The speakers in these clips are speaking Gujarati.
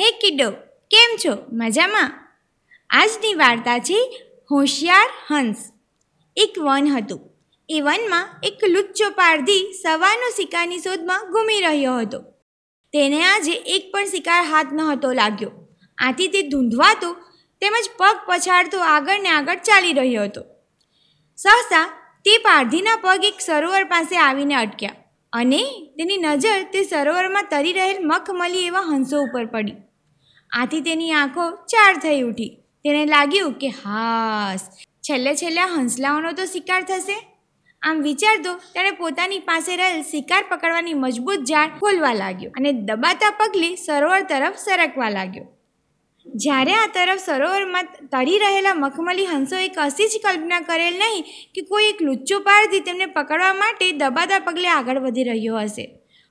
હે કિડો, કેમ છો? મજામાં? આજની વાર્તા છે હોશિયાર હંસ. એક વન હતું. એ વનમાં એક લુચ્ચો પારધી સવારનો શિકારની શોધમાં ઘૂમી રહ્યો હતો. તેને આજે એક પણ શિકાર હાથ ન હતો લાગ્યો. આથી તે ધૂંધવાતો તેમજ પગ પછાડતો આગળ ને આગળ ચાલી રહ્યો હતો. સહસા તે પારધીના પગ એક સરોવર પાસે આવીને અટક્યા અને તેની નજર તે સરોવરમાં તરી રહેલ મખમલી એવા હંસો ઉપર પડી. આથી તેની આંખો ચાર થઈ ઉઠી. તેને લાગ્યું કે હાસ, છેલ્લે છેલ્લે હંસલાઓનો તો શિકાર થશે. આમ વિચારતો તેણે પોતાની પાસે રહેલ શિકાર પકડવાની મજબૂત જાળ ખોલવા લાગ્યો અને દબાતા પગલે સરોવર તરફ સરકવા લાગ્યો. જ્યારે આ તરફ સરોવરમાં તરી રહેલા મખમલી હંસોએ કશી જ કલ્પના કરેલ નહીં કે કોઈ એક લુચ્ચો પારથી તેમને પકડવા માટે દબાતા પગલે આગળ વધી રહ્યો હશે.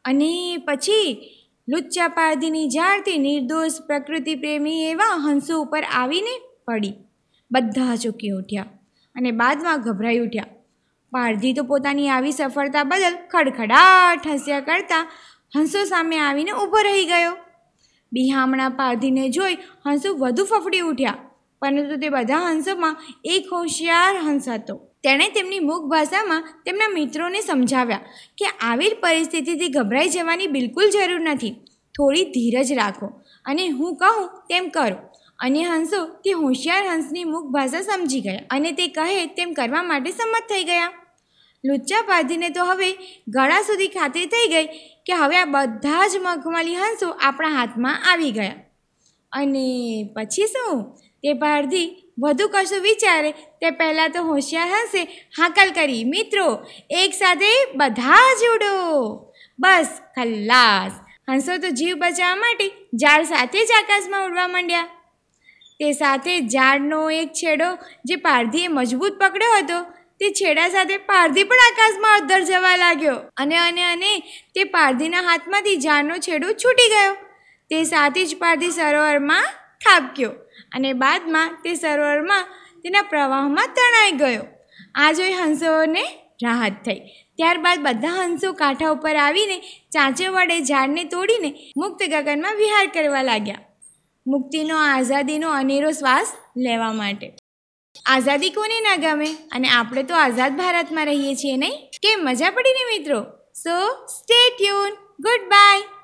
અને પછી લુચ્ચા પારધીની જાળથી નિર્દોષ પ્રકૃતિ પ્રેમી એવા હંસો ઉપર આવીને પડી. બધા ચૂકી ઉઠ્યા અને બાદમાં ગભરાઈ ઉઠ્યા. પારધી તો પોતાની આવી સફળતા બદલ ખડખડાટ હસ્યા કરતા હંસો સામે આવીને ઊભો રહી ગયો. બિહામણા પારધીને જોઈ હંસો વધુ ફફડી ઉઠ્યા. પરંતુ તે બધા હંસોમાં એક હોશિયાર હંસ હતો. તેણે તેમની મૂક ભાષામાં તેમના મિત્રોને સમજાવ્યા કે આવી પરિસ્થિતિથી ગભરાઈ જવાની બિલકુલ જરૂર નથી. થોડી ધીરજ રાખો અને હું કહું તેમ કરો. અને હંસો તે હોશિયાર હંસની મૂક ભાષા સમજી ગયા અને તે કહે તેમ કરવા માટે સંમત થઈ ગયા. લુચ્ચા પાધીને તો હવે ગળા સુધી ખાતરી થઈ ગઈ કે હવે આ બધા જ મખમલી હંસો આપણા હાથમાં આવી ગયા. અને પછી શું? તે પારધી વધુ કશું વિચારે તે પહેલાં તો હોશિયાર હશે. હાકલ કરી, મિત્રો, એક સાથે બધા જ ઉડો બસ ખલ્લાસ હંસો તો જીવ બચાવવા માટે ઝાડ સાથે જ આકાશમાં ઉડવા માંડ્યા. તે સાથે ઝાડનો એક છેડો જે પારધીએ મજબૂત પકડ્યો હતો, તે છેડા સાથે પારધી પણ આકાશમાં અદ્ધર જવા લાગ્યો. અને અને અને તે પારધીના હાથમાંથી ઝાડનો છેડો છૂટી ગયો. તે સાથે જ પારધી સરોવરમાં ખાબક્યો અને બાદમાં તે સરોવરમાં તેના પ્રવાહમાં તણાઈ ગયો. આ જોઈ હંસોને રાહત થઈ. ત્યારબાદ બધા હંસો કાંઠા ઉપર આવીને ચાંચે વડે ઝાડને તોડીને મુક્ત ગગનમાં વિહાર કરવા લાગ્યા. મુક્તિનો આઝાદીનો અનેરો શ્વાસ લેવા માટે. આઝાદી કોને ના ગમે અને આપણે તો આઝાદ ભારતમાં રહીએ છીએ નહીં? કે મજા પડીને મિત્રો? So stay tune goodbye